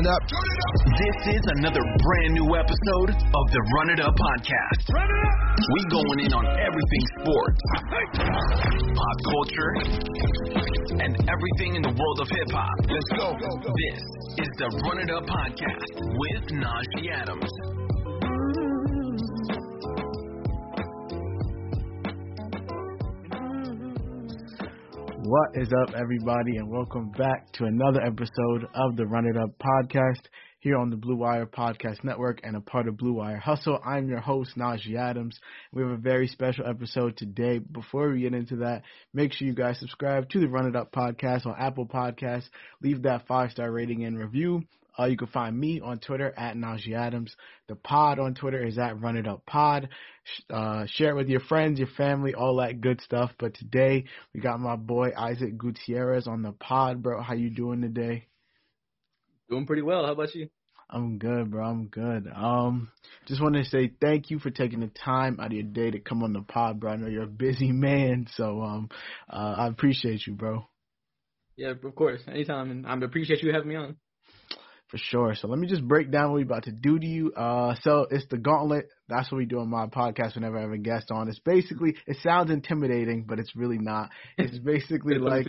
it up. This is another brand new episode of the Run It Up podcast. Run it up. We going in on everything sports, pop culture, and everything in the world of hip hop. Let's go. This is the Run It Up podcast with Najee Adams. What is up, everybody, and welcome back to another episode of the Run It Up podcast here on the Blue Wire Podcast Network and a part of Blue Wire Hustle. I'm your host, Najee Adams. We have a very special episode today. Before we get into that, make sure you guys subscribe to the Run It Up podcast on Apple Podcasts. Leave that five star rating and review. Uh, you can find me on Twitter at Najee Adams. The pod on Twitter is at Run It Up Pod. Uh, share it with your friends, your family, all that good stuff. But today we got my boy Isaac Gutierrez on the pod, bro. How you doing today? Doing pretty well. How about you? I'm good, bro. I'm good. Um, just want to say thank you for taking the time out of your day to come on the pod, bro. I know you're a busy man, so um, uh, I appreciate you, bro. Yeah, of course. Anytime, and I appreciate you having me on. For sure. So let me just break down what we're about to do to you. Uh, so it's the gauntlet. That's what we do on my podcast whenever I have a guest on. It's basically, it sounds intimidating, but it's really not. It's basically like,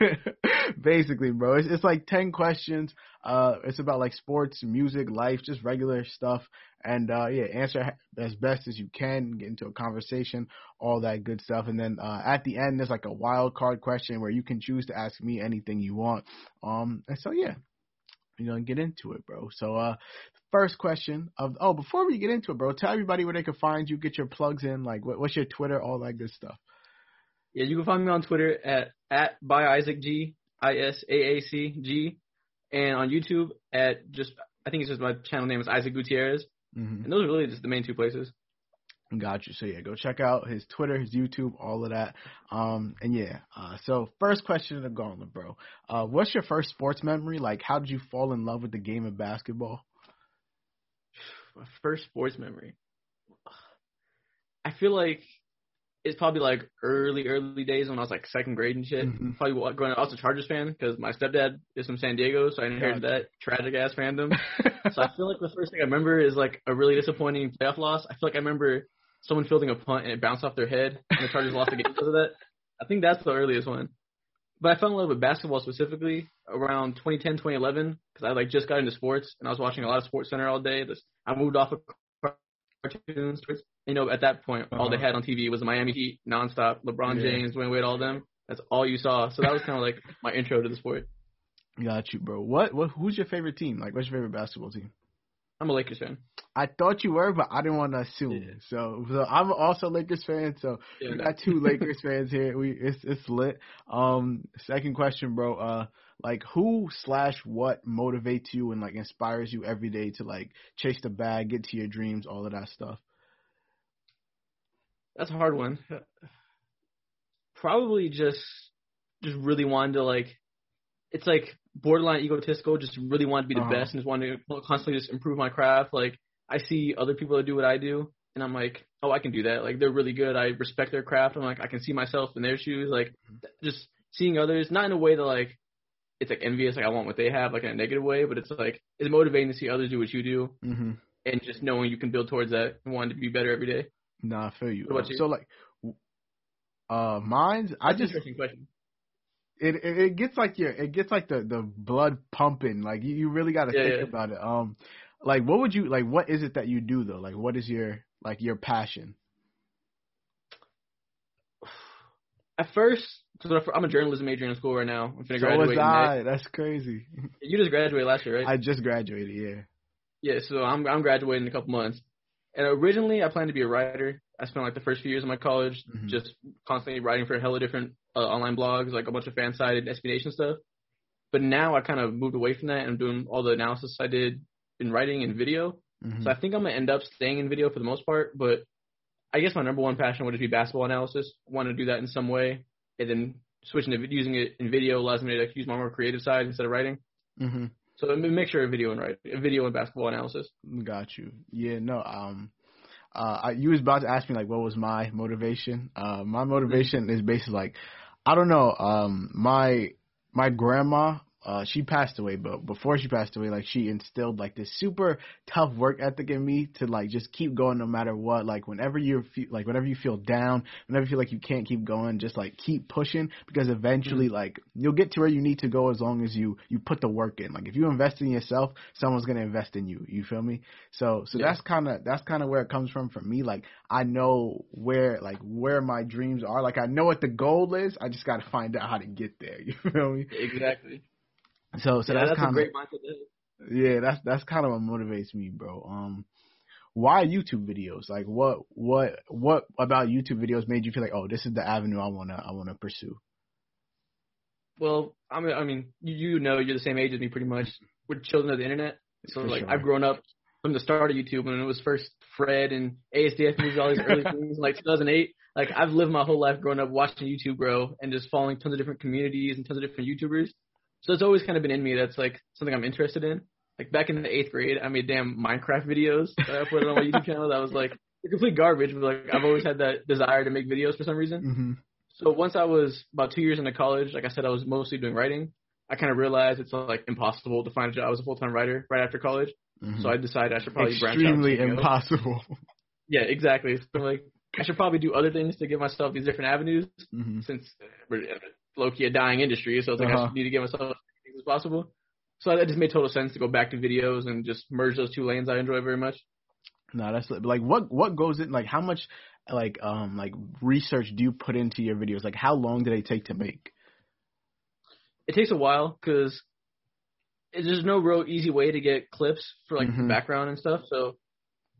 basically, bro, it's, it's like 10 questions. Uh, it's about like sports, music, life, just regular stuff. And, uh, yeah, answer as best as you can, get into a conversation, all that good stuff. And then, uh, at the end, there's like a wild card question where you can choose to ask me anything you want. Um, and so, yeah, you know, and get into it, bro. So, uh, first question of oh, before we get into it, bro, tell everybody where they can find you, get your plugs in, like what, what's your Twitter, all that good stuff. Yeah, you can find me on Twitter at at by Isaac G I S A A C G, and on YouTube at just I think it's just my channel name is Isaac Gutierrez, mm-hmm. and those are really just the main two places. Got you. So yeah, go check out his Twitter, his YouTube, all of that. Um, and yeah. Uh, so first question of the gauntlet, bro. Uh, what's your first sports memory? Like, how did you fall in love with the game of basketball? My first sports memory. I feel like it's probably like early, early days when I was like second grade and shit. Mm-hmm. Probably growing up, I was a Chargers fan because my stepdad is from San Diego, so I inherited that tragic ass fandom. so I feel like the first thing I remember is like a really disappointing playoff loss. I feel like I remember someone fielding a punt and it bounced off their head, and the Chargers lost the game because of that. I think that's the earliest one. But I fell in love with basketball specifically around 2010, 2011, because I like just got into sports and I was watching a lot of Sports Center all day. This, I moved off of cartoons. You know, at that point, all they Uh-huh. had on TV was the Miami Heat nonstop, LeBron Yeah. James, Dwyane Wade, all them. That's all you saw. So that was kind of like my intro to the sport. Got you, bro. What? What? Who's your favorite team? Like, what's your favorite basketball team? I'm a Lakers fan. I thought you were, but I didn't want to assume. Yeah. So, so I'm also a Lakers fan. So Yeah. we got two Lakers fans here. We it's it's lit. Um, second question, bro. Uh, like who slash what motivates you and like inspires you every day to like chase the bag, get to your dreams, all of that stuff. That's a hard one. Probably just just really wanted to like it's like borderline egotistical, just really want to be the Uh-huh. best and just want to constantly just improve my craft. Like I see other people that do what I do and I'm like, oh, I can do that. Like they're really good. I respect their craft. I'm like, I can see myself in their shoes. Like just seeing others, not in a way that like it's like envious, like I want what they have, like in a negative way, but it's like it's motivating to see others do what you do Mm-hmm. and just knowing you can build towards that and wanting to be better every day. Nah, I feel you. About Uh, you? So like, uh, mine's I That's an just interesting question. It, it it gets like your it gets like the the blood pumping. Like you, you really got to Yeah, think yeah. about it. Um, like what would you like? What is it that you do though? Like what is your like your passion? At first, so I'm a journalism major in school right now. I'm finna So graduate. was. I. That's crazy. You just graduated last year, right? I just graduated. Yeah. yeah, so I'm I'm graduating in a couple months. And originally, I planned to be a writer. I spent like the first few years of my college Mhm. just constantly writing for a hella different uh, online blogs, like a bunch of FanSided SB Nation stuff. But now I kind of moved away from that and I'm doing all the analysis I did in writing and video. Mhm. So I think I'm gonna end up staying in video for the most part. But I guess my number one passion would just be basketball analysis. Want to do that in some way, and then switching to using it in video allows me to use my more creative side instead of writing. Mhm. So a mixture of video and write, video and basketball analysis. Got you. Yeah, no, um uh you was about to ask me like what was my motivation. Uh my motivation is basically like I don't know, um my my grandma uh, she passed away, but before she passed away, like she instilled like this super tough work ethic in me to like just keep going no matter what. Like whenever you feel like whenever you feel down, whenever you feel like you can't keep going, just like keep pushing because eventually Mm-hmm. like you'll get to where you need to go as long as you you put the work in. Like if you invest in yourself, someone's gonna invest in you. You feel me? So so Yeah. that's kind of that's kind of where it comes from for me. Like I know where like where my dreams are. Like I know what the goal is. I just got to find out how to get there. You feel me? Exactly. So so yeah, that's, that's, kind a of great mindset. yeah, that's that's kind of what motivates me, bro. Um, why YouTube videos? Like, what what what about YouTube videos made you feel like, oh, this is the avenue I wanna I wanna pursue? Well, I mean, I mean, you, you know, you're the same age as me, pretty much. We're children of the internet, so For like sure. I've grown up from the start of YouTube when it was first Fred and ASDF movies, all these early things, like 2008. Like I've lived my whole life growing up watching YouTube grow and just following tons of different communities and tons of different YouTubers. So it's always kind of been in me. That's like something I'm interested in. Like back in the eighth grade, I made damn Minecraft videos that I put on my YouTube channel. That was like complete garbage, but like I've always had that desire to make videos for some reason. Mm-hmm. So once I was about two years into college, like I said, I was mostly doing writing. I kind of realized it's like impossible to find a job as a full time writer right after college. So I decided I should probably branch out. Mm-hmm. Extremely impossible. Yeah, exactly. So like I should probably do other things to give myself these different avenues hmm since key a dying industry. So it's like I Uh-huh. should need to give myself as many things as possible. So that just made total sense to go back to videos and just merge those two lanes I enjoy very much. No, that's like what what goes in like how much like um like research do you put into your videos? Like how long do they take to make? it takes a while because there's no real easy way to get clips for like Mhm. the background and stuff. So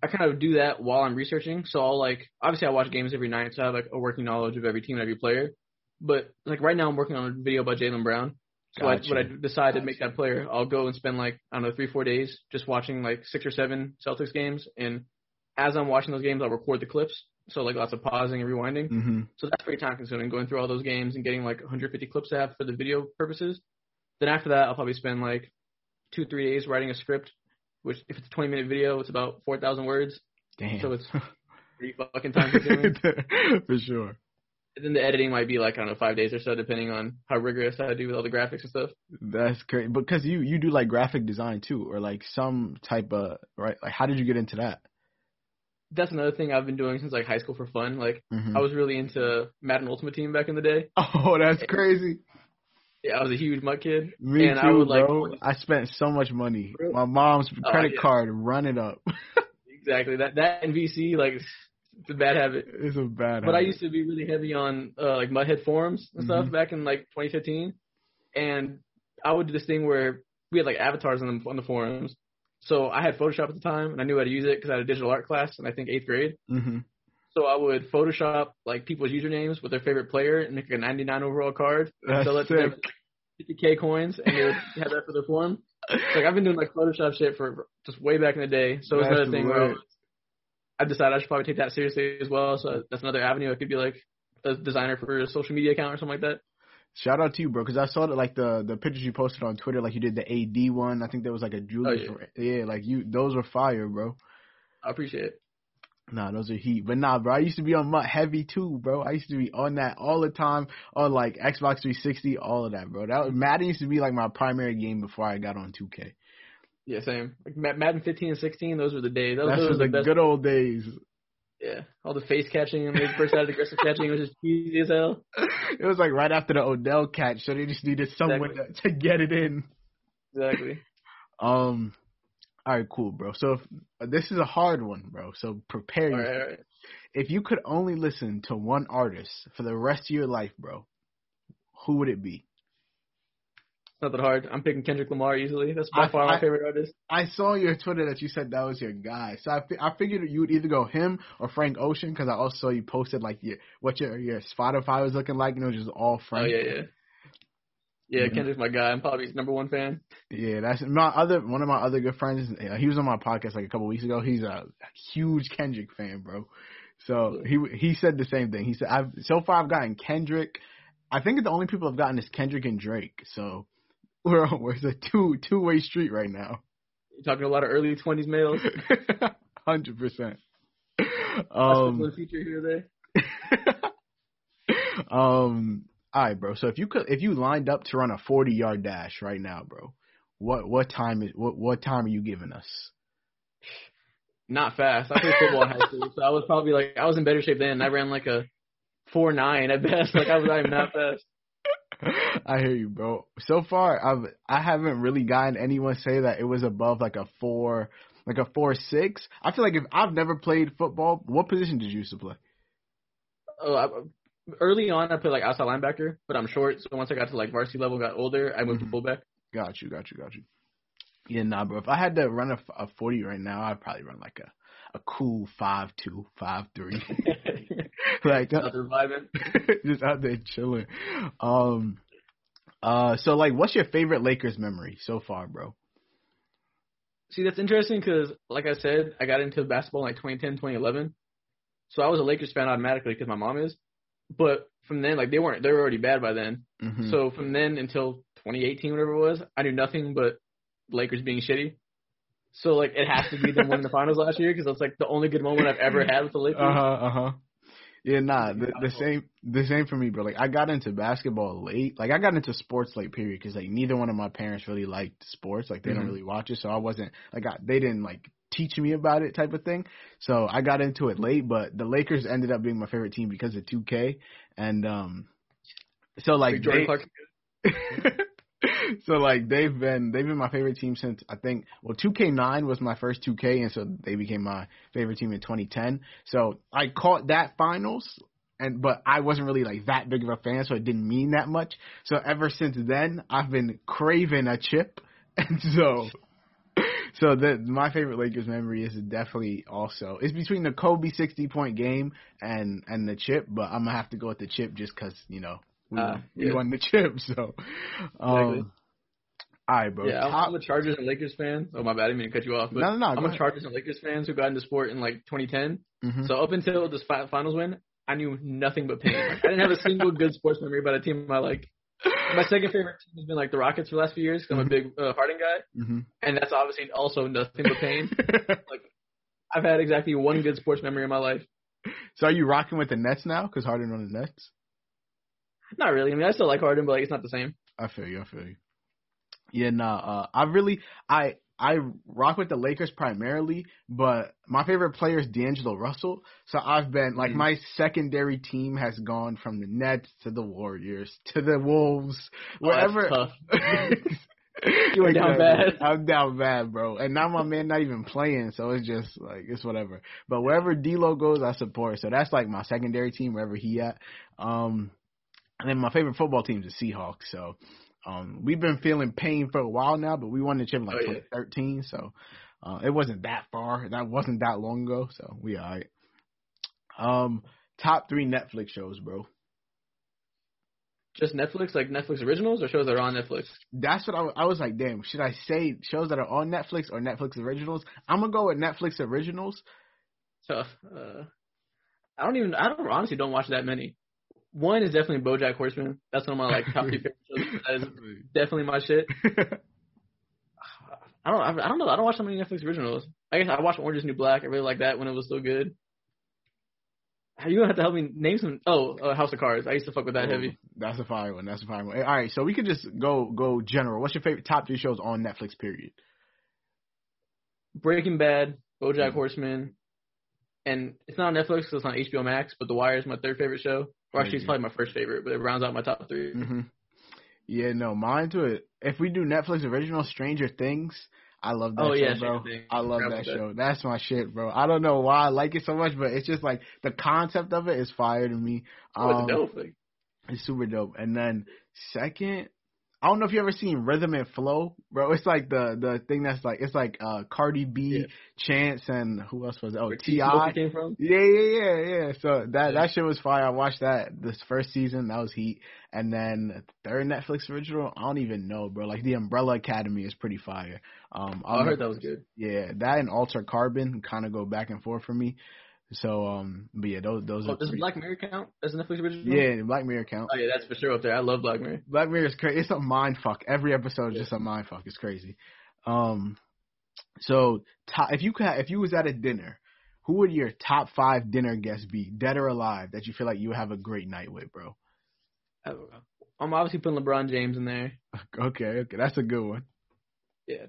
I kind of do that while I'm researching. So I'll like obviously I watch games every night, so I have like a working knowledge of every team and every player. But like right now I'm working on a video about Jaylen Brown. So I, when I decide to make that player, I'll go and spend like I don't know three four days just watching like six or seven Celtics games, and as I'm watching those games, I'll record the clips. So like lots of pausing and rewinding. Mm-hmm. So that's pretty time consuming going through all those games and getting like 150 clips to have for the video purposes. Then after that, I'll probably spend like two, three days writing a script, which if it's a 20 minute video, it's about 4,000 words. Damn. So it's pretty fucking time consuming. For sure. And then the editing might be like, I don't know, five days or so, depending on how rigorous I do with all the graphics and stuff. That's great. Because you you do like graphic design too, or like some type of right. Like, how did you get into that? That's another thing I've been doing since like high school for fun. Like Mhm. I was really into Madden Ultimate Team back in the day. Oh, that's crazy. Yeah, I was a huge MUT kid. Me and too, I would like bro. I spent so much money. Really? My mom's Oh, credit yeah. card running up. exactly that that and VC like it's a bad habit. it's a bad. Habit. But I used to be really heavy on uh, like MUThead forums and stuff Mhm. back in like 2015, and I would do this thing where we had like avatars on the on the forums. So I had Photoshop at the time, and I knew how to use it because I had a digital art class in I think eighth grade. Mhm. So I would Photoshop like people's usernames with their favorite player and make a 99 overall card and That's sell it to them 50k coins, and they would have that for their forum. Like I've been doing like Photoshop shit for just way back in the day. So it's another thing where I, was, I decided I should probably take that seriously as well. So that's another avenue. I could be like a designer for a social media account or something like that. Shout out to you, bro, because I saw that like the the pictures you posted on Twitter, like you did the AD one. I think there was like a Julius. Oh, yeah. like you, those were fire, bro. I appreciate it. Nah, those are heat. But nah, bro, I used to be on MUT heavy too, bro. I used to be on that all the time on like Xbox 360, all of that, bro. That was, Madden used to be like my primary game before I got on 2K. Yeah, same. Like Ma- Madden 15 and 16, those were the days. Those, those were the the good old days. Yeah, all the face catching and the first added aggressive catching was just cheesy as hell. It was like right after the Odell catch, so they just needed someone Exactly. to, to get it in. Exactly. Um, all right, cool, bro. So if, this is a hard one, bro. So prepare All you. right, right. If you could only listen to one artist for the rest of your life, bro, who would it be? Not that hard. I'm picking Kendrick Lamar easily. That's by I- far my I- favorite artist. I saw your Twitter that you said that was your guy, so I, I figured you would either go him or Frank Ocean because I also saw you posted like your what your your Spotify was looking like, it was just all Frank. Oh Frank. yeah, yeah. Yeah, Mhm. Kendrick's my guy. I'm probably his number one fan. Yeah, that's my other one of my other good friends. uh, He was on my podcast like a couple weeks ago. He's a huge Kendrick fan, bro. So he he said the same thing. He said, "I've so far I've gotten Kendrick. I think the only people I've gotten is Kendrick and Drake. So we're on, it's a two two way street right now. You're talking a lot of early 20s males. Hundred percent. Um, Um, feature here there. um, All right, bro. So if you could, if you lined up to run a forty yard dash right now, bro, what what time is what what time are you giving us? Not fast. I played football in high school, so I was probably like I was in better shape then. I ran like a four nine at best. Like I was not even that fast. I hear you, bro. So far, I've I haven't really gotten anyone say that it was above like a four, like a four six. I feel like if I've never played football, what position did you used to play? Oh, I, early on I played like outside linebacker, but I'm short, so once I got to like varsity level, got older, I moved Mhm. to fullback. Got you, got you, got you. Yeah, nah, bro. If I had to run a, a forty right now, I'd probably run like a a cool five two, five three, like Not reviving. just out there chilling. Um, uh, so like, what's your favorite Lakers memory so far, bro? See, that's interesting because, like I said, I got into basketball in like 2010, 2011. So I was a Lakers fan automatically because my mom is. But from then, like they weren't, they were already bad by then. Mhm. So from then until 2018, whatever it was, I knew nothing but Lakers being shitty. So like it has to be them winning the finals last year because that's like the only good moment I've ever had with the Lakers. Uh huh. Uh huh. Yeah, nah. The, the same. The same for me, bro. Like I got into basketball late. Like I got into sports late. Period. Because like neither one of my parents really liked sports. Like they don't Mhm. really watch it. So I wasn't like I, they didn't like teach me about it type of thing. So I got into it late. But the Lakers ended up being my favorite team because of 2K. And um, so like Jordan they- Clarkson. so like they've been they've been my favorite team since I think well 2K9 was my first 2K and so they became my favorite team in 2010. So I caught that finals and but I wasn't really like that big of a fan so it didn't mean that much. So ever since then I've been craving a chip and so so the my favorite Lakers memory is definitely also it's between the Kobe 60 point game and and the chip but I'm gonna have to go with the chip just cuz you know we, Uh, won, we yeah. won the chip so um Exactly. all right, bro. Yeah, I'm- Top- I'm a Chargers and Lakers fan. Oh my bad, I didn't mean to cut you off. But no, no, no. I'm a ahead. Chargers and Lakers fans who got into sport in like 2010. Mhm. So up until this fi- finals win, I knew nothing but pain. Like, I didn't have a single good sports memory about a team I like. My second favorite team has been like the Rockets for the last few years 'cause I'm a Mhm. big uh, Harden guy, Mhm. and that's obviously also nothing but pain. Like I've had exactly one good sports memory in my life. so are you rocking with the Nets now? Because Harden on the Nets. Not really. I mean, I still like Harden, but like it's not the same. I feel you. I feel you. Yeah, nah. Uh, I really, I, I rock with the Lakers primarily, but my favorite player is D'Angelo Russell. So I've been like Mhm. my secondary team has gone from the Nets to the Warriors to the Wolves, Oh, that's wherever. tough. You were down bad. I'm down bad, bro. And now my man not even playing, so it's just like it's whatever. But wherever D'Lo goes, I support. So that's like my secondary team wherever he at. Um, and then my favorite football team is the Seahawks. So um, we've been feeling pain for a while now, but we won the chip in like Oh, yeah. 2013, so uh, it wasn't that far. That wasn't that long ago, so we alright. Um, top three Netflix shows, bro. Just Netflix, like Netflix originals or shows that are on Netflix. That's what I, was like. Damn, should I say shows that are on Netflix or Netflix originals? I'm gonna go with Netflix originals. Tough. Uh, I don't even. I don't honestly don't watch that many. One is definitely BoJack Horseman. That's one of my like top three favorite shows. That is definitely my shit. I don't. I don't know. I don't watch so many Netflix originals. I guess I watched Orange Is the New Black. I really like that when it was still good. You gonna have to help me name some. Oh, uh, House of Cards. I used to fuck with that heavy. That's a fire one. That's a fire one. All right, so we could just go go general. What's your favorite top three shows on Netflix? Period. Breaking Bad, BoJack Mhm. Horseman, and it's not on Netflix, so it's on HBO Max. But The Wire is my third favorite show. Or actually, it's probably my first favorite, but it rounds out my top 3 hmm Yeah, no, mine to it. If we do Netflix original, Stranger Things. I love that Oh, show, yeah, bro. I love that show. That's my shit, bro. I don't know why I like it so much, but it's just like the concept of it is fire to me. Oh, it's Um, dope. It's super dope. And then second, I don't know if you ever seen Rhythm and Flow, bro. It's like the the thing that's like it's like uh Cardi B, Yeah. Chance, and who else was it? Oh Ti. Came from. Yeah, yeah, yeah, yeah. So that Yeah. that shit was fire. I watched that this first season. That was heat. And then third Netflix original, I don't even know, bro. Like the Umbrella Academy is pretty fire. Um, Oh, I heard that was good. Yeah, that and Alter Carbon kind of go back and forth for me. So um, but yeah, those those Oh, are does pretty- Black Mirror count as a Netflix original? yeah Black Mirror count. Oh yeah, that's for sure up there. I love Black Mirror. Black Mirror is crazy. It's a mind fuck. Every episode is just a mind fuck. It's crazy. Um, so top, if you could, if you was at a dinner, who would your top five dinner guests be, dead or alive, that you feel like you would have a great night with, bro? I'm obviously putting LeBron James in there. Okay, okay, that's a good one. Yeah.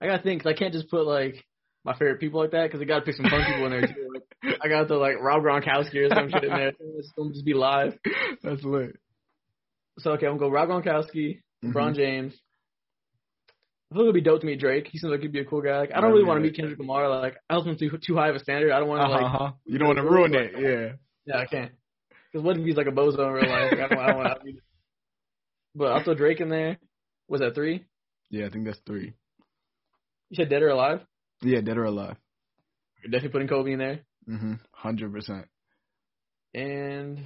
I gotta think. 'cause I can't just put like my favorite people like that because I gotta pick some fun people in there too. I got the like Rob Gronkowski or some shit in there. It's gonna just be live. That's lit. So okay, I'm gonna go Rob Gronkowski, LeBron Mhm. James. I feel like it'd be dope to meet Drake. He seems like he'd be a cool guy. Like, I don't really want to meet Kendrick Lamar. Like I don't want too too high of a standard. I don't want to like Uh-huh. You don't want to ruin it. Yeah. yeah I can't. Because what if he's like a bozo in real life? Like, I don't, I don't want to. But I'll throw Drake in there. Was that three? Yeah, I think that's three. You said dead or alive? Yeah, dead or alive. You're definitely putting Kobe in there. Mhm. Hundred percent. And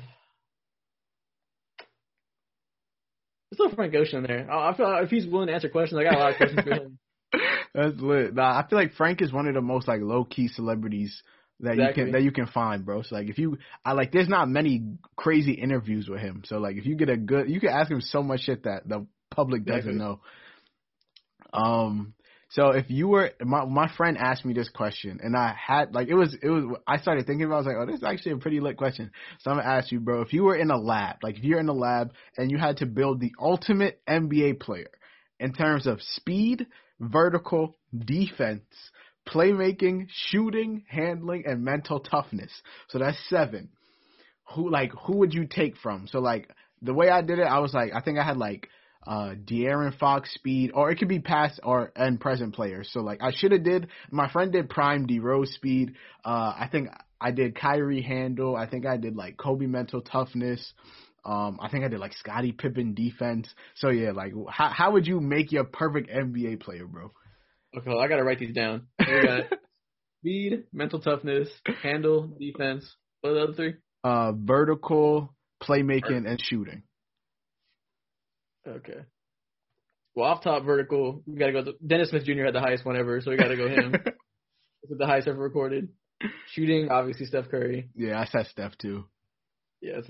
let's throw Frank Ocean there. I I feel like if he's willing to answer questions, I got a lot of questions for him. That's lit. Nah, I feel like Frank is one of the most like low key celebrities that you can that you can find, bro. So like if you I like there's not many crazy interviews with him. So like if you get a good you can ask him so much shit that the public doesn't Exactly. know. Um so if you were my my friend asked me this question and I had like it was it was I started thinking about it, I was like, oh this is actually a pretty lit question. So I'm gonna ask you, bro, if you were in a lab, like if you're in a lab and you had to build the ultimate NBA player in terms of speed, vertical, defense, playmaking, shooting, handling, and mental toughness. So that's seven. Who like who would you take from? So like the way I did it, I was like I think I had like uh De'Aaron Fox speed, or it could be past or and present players. So like I should have did my friend did prime D Rose speed. Uh I think I did Kyrie handle. I think I did like Kobe mental toughness. Um, I think I did like Scottie Pippen defense. So yeah, like how how would you make your perfect NBA player, bro? Okay, well, I gotta write these down. Speed, mental toughness, handle, defense. What are the other three? Uh, vertical, playmaking, and shooting. Okay. Well, off top vertical, we gotta go. To, Dennis Smith Jr. had the highest one ever, so we gotta go him. This is the highest ever recorded. Shooting, obviously Steph Curry. yeah, I said Steph too. Yeah. It's,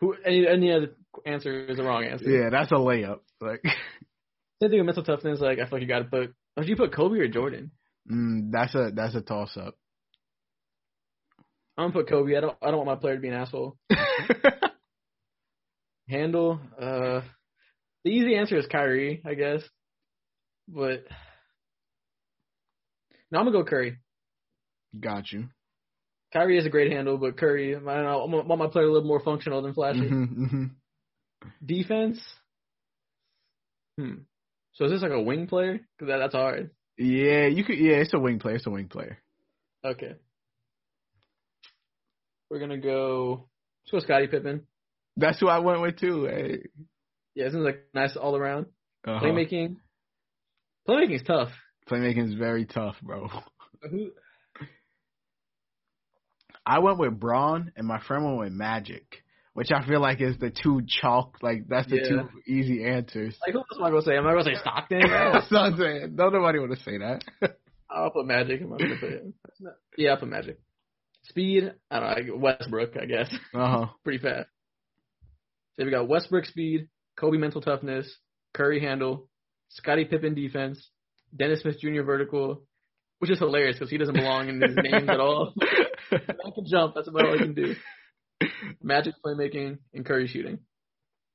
who? Any any other answer is a wrong answer. Yeah, that's a layup. Like, Same thing with mental toughness. Like I feel like you gotta put. If you put Kobe or Jordan, mm, that's a that's a toss up. I'm gonna put Kobe. I don't. I don't want my player to be an asshole. Handle. Uh, the easy answer is Kyrie, I guess. But no, I'm gonna go Curry. Got you. Kyrie is a great handle, but Curry, I don't know, I want my player a little more functional than flashy. hmm hmm Defense. Hmm. So is this like a wing player? Because that, that's hard. Yeah, you could. Yeah, it's a wing player. It's a wing player. Okay. We're gonna go. Let's go Scottie Pippen. That's who I went with too. Hey. Yeah, this is like nice all around. Uh-huh. Playmaking. Playmaking is tough. Playmaking is very tough, bro. Who? I went with Bron, and my friend went with Magic, which I feel like is the two chalk. Like that's the Yeah. two easy answers. Like who else am I gonna say? Am I gonna say Stockton? That's what I'm saying. Don't nobody want to say that. I'll put Magic. I'm gonna put it. Yeah, I'll put Magic. Speed. I don't know. Westbrook, I guess. uh huh. Pretty fast. So we got Westbrook speed, Kobe mental toughness, Curry handle, Scottie Pippen defense, Dennis Smith Jr. vertical, which is hilarious because he doesn't belong in these names at all. I can jump. That's about all I can do. Magic playmaking and Curry shooting.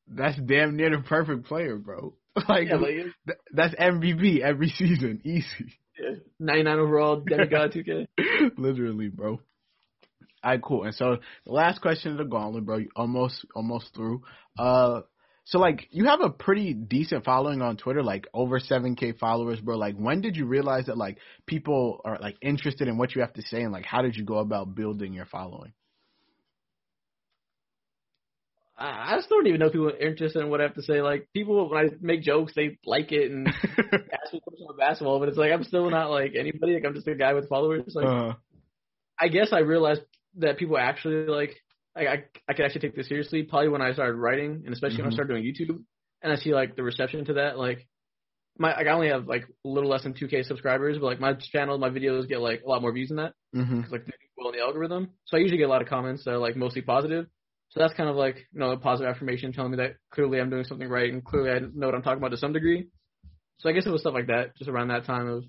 That's damn near the perfect player, bro. Like, Yeah, like th- that's MVP every season, easy. yeah, 99 overall, demigod 2K. Literally, bro. All right, cool. And so the last question of the gauntlet, bro, you almost almost through. Uh, so like you have a pretty decent following on Twitter, like over seven k followers, bro. Like when did you realize that like people are like interested in what you have to say, and like how did you go about building your following? I I just don't even know if people are interested in what I have to say. Like people, when I make jokes, they like it and ask me questions about basketball, but it's like I'm still not like anybody. Like I'm just a guy with followers. Like uh, I guess I realized that people actually like I I, I could actually take this seriously probably when I started writing and especially when I Mhm. started doing YouTube and I see like the reception to that like my like, I only have like a little less than 2k subscribers but like my channel my videos get like a lot more views than that hmm because like they do well in the algorithm. So I usually get a lot of comments that are like mostly positive. So that's kind of like you know a positive affirmation telling me that clearly I'm doing something right and clearly I know what I'm talking about to some degree. So I guess it was stuff like that just around that time of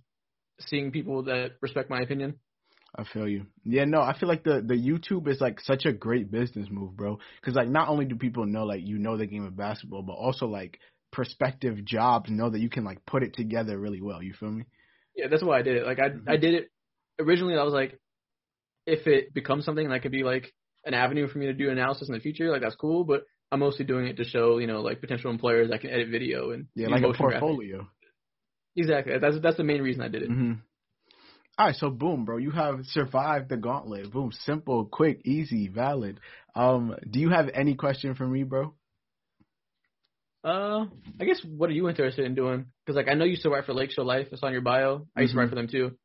seeing people that respect my opinion I feel you. Yeah, no, I feel like the the YouTube is like such a great business move, bro. Because like not only do people know like you know the game of basketball, but also like prospective jobs know that you can like put it together really well. You feel me? Yeah, that's why I did it. Like I mm-hmm. I did it originally. I was like, if it becomes something that could be like an avenue for me to do analysis in the future, like that's cool. But I'm mostly doing it to show you know like potential employers I can edit video and yeah, like a portfolio. Graphics. Exactly. That's that's the main reason I did it. Mm-hmm. All right, so boom, bro, you have survived the gauntlet. Boom, simple, quick, easy, valid. Um, do you have any question for me, bro? Uh, I guess what are you interested in doing? Because like I know you still write for Lake Show Life. It's on your bio. I used mm-hmm. to write mm-hmm. for them too,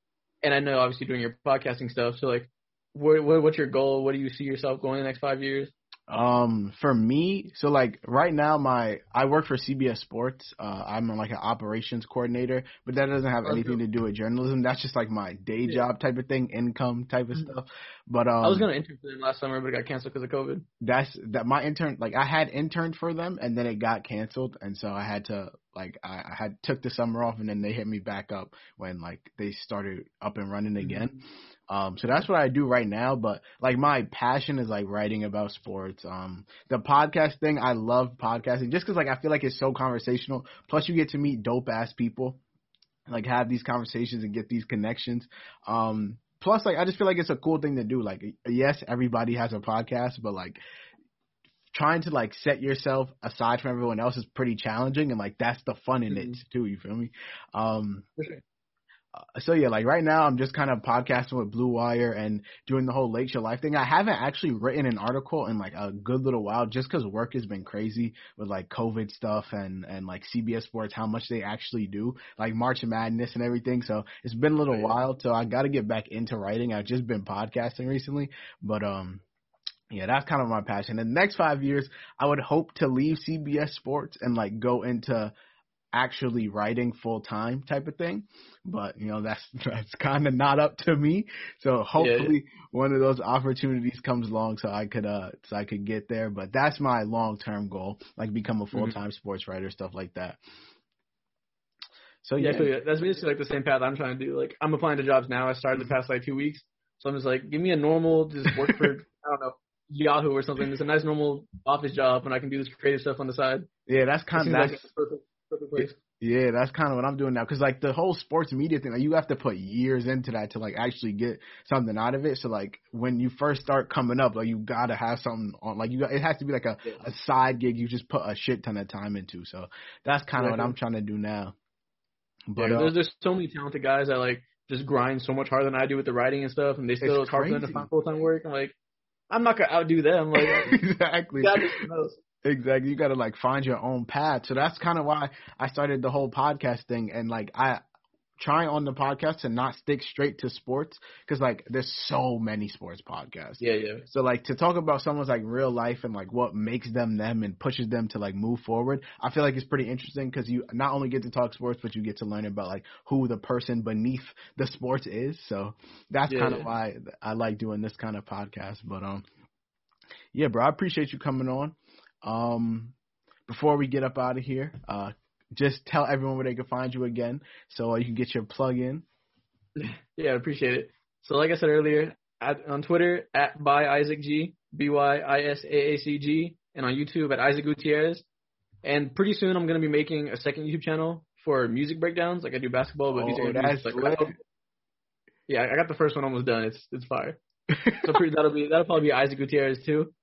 and I know obviously doing your podcasting stuff. So like, what, what what's your goal? What do you see yourself going in the next five years? Um, for me, so like right now, my I work for CBS Sports. Uh, I'm like an operations coordinator, but that doesn't have anything to do with journalism. That's just like my day job type of thing, income type of mm-hmm. stuff. But um, I was gonna intern for them last summer, but it got canceled because of COVID. That's that my intern. Like I had interned for them, and then it got canceled, and so I had to like I, I had took the summer off, and then they hit me back up when like they started up and running again. Mm-hmm. Um, so that's what I do right now. But like my passion is like writing about sports. Um, the podcast thing, I love podcasting just because like I feel like it's so conversational. Plus, you get to meet dope ass people, like have these conversations and get these connections. Um, plus, like I just feel like it's a cool thing to do. Like, yes, everybody has a podcast, but like trying to like set yourself aside from everyone else is pretty challenging and like that's the fun in mm-hmm. it too you feel me um so yeah, like right now I'm just kind of podcasting with Blue Wire and doing the whole Lake Show Life thing. I haven't actually written an article in like a good little while just because work has been crazy with like COVID stuff and and like CBS Sports how much they actually do like March Madness and everything. So it's been a little while, so I got to get back into writing. I've just been podcasting recently, but um. Yeah, that's kind of my passion. In the next five years, I would hope to leave CBS Sports and like go into actually writing full time type of thing. But you know that's that's kind of not up to me. So hopefully yeah. one of those opportunities comes along so I could uh so I could get there. But that's my long term goal, like become a full time mm-hmm. sports writer, stuff like that. So yeah, yeah, that's basically like the same path I'm trying to do. Like I'm applying to jobs now. I started the mm-hmm. past like two weeks, so I'm just like, give me a normal, just work for I don't know Yahoo or something. It's a nice normal office job, and I can do this creative stuff on the side. Yeah, that's kind of that's like perfect yeah, that's kind of what I'm doing now. Cause like the whole sports media thing, like you have to put years into that to like actually get something out of it. So like when you first start coming up, like you gotta have something on, like you got, it has to be like a, yeah. a side gig you just put a shit ton of time into. So that's kind of yeah, what I'm trying to do now. But yeah, uh, there's, there's so many talented guys that like just grind so much harder than I do with the writing and stuff, and they still it's, it's hard for them to find full time work. I'm like, I'm not gonna outdo them. Like exactly. Exactly. You got to like find your own path. So that's kind of why I started the whole podcast thing. And like I try on the podcast to not stick straight to sports because like there's so many sports podcasts. Yeah, yeah. So like to talk about someone's like real life and like what makes them them and pushes them to like move forward. I feel like it's pretty interesting because you not only get to talk sports but you get to learn about like who the person beneath the sports is. So that's yeah, kind of yeah. why I like doing this kind of podcast. But um, yeah, bro, I appreciate you coming on. Um, before we get up out of here, uh, just tell everyone where they can find you again, so uh, you can get your plug in. Yeah, I appreciate it. So, like I said earlier, at, on Twitter at by Isaac G B Y I S A A C G, and on YouTube at Isaac Gutierrez. And pretty soon, I'm gonna be making a second YouTube channel for music breakdowns, like I do basketball, but oh, these are that's like, yeah, I got the first one almost done. It's it's fire. so pretty, that'll be that'll probably be Isaac Gutierrez too.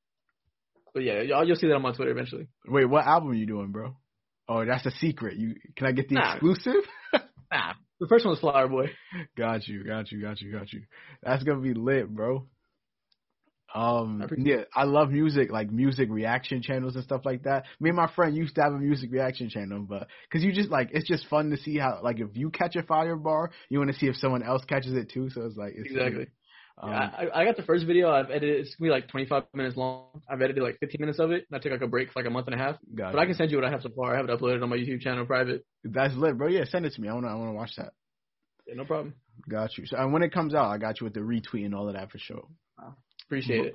But yeah, y'all you'll see that on my Twitter eventually. Wait, what album are you doing, bro? Oh, that's a secret. You can I get the nah. exclusive? nah, the first one was Flower Boy. Got you, got you, got you, got you. That's gonna be lit, bro. Um, yeah, I love music, like music reaction channels and stuff like that. Me and my friend used to have a music reaction channel, but cause you just like, it's just fun to see how, like, if you catch a fire bar, you want to see if someone else catches it too. So it's like, it's exactly. Um, yeah, I, I got the first video. I've edited. It's gonna be like 25 minutes long. I've edited like 15 minutes of it. And I took like a break for like a month and a half. Got but it. I can send you what I have so far. I have it uploaded on my YouTube channel, private. That's lit, bro. Yeah, send it to me. I wanna, I wanna watch that. Yeah, no problem. Got you. So and when it comes out, I got you with the retweet and all of that for sure. Appreciate it.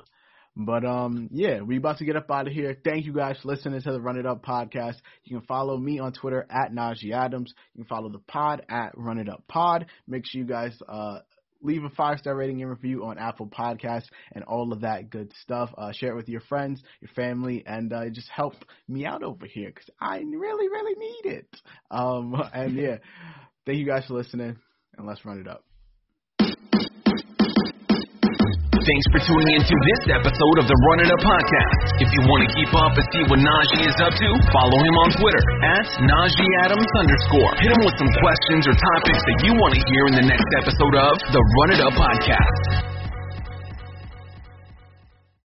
But um, yeah, we about to get up out of here. Thank you guys for listening to the Run It Up podcast. You can follow me on Twitter at Najee Adams. You can follow the pod at Run It Up Pod. Make sure you guys uh leave a five star rating and review on Apple Podcasts and all of that good stuff. Uh, share it with your friends, your family, and uh, just help me out over here because I really, really need it. Um, and yeah, thank you guys for listening, and let's run it up. Thanks for tuning in to this episode of the Run It Up podcast. If you want to keep up and see what Najee is up to, follow him on Twitter at Najee Adams underscore. Hit him with some questions or topics that you want to hear in the next episode of the Run It Up podcast.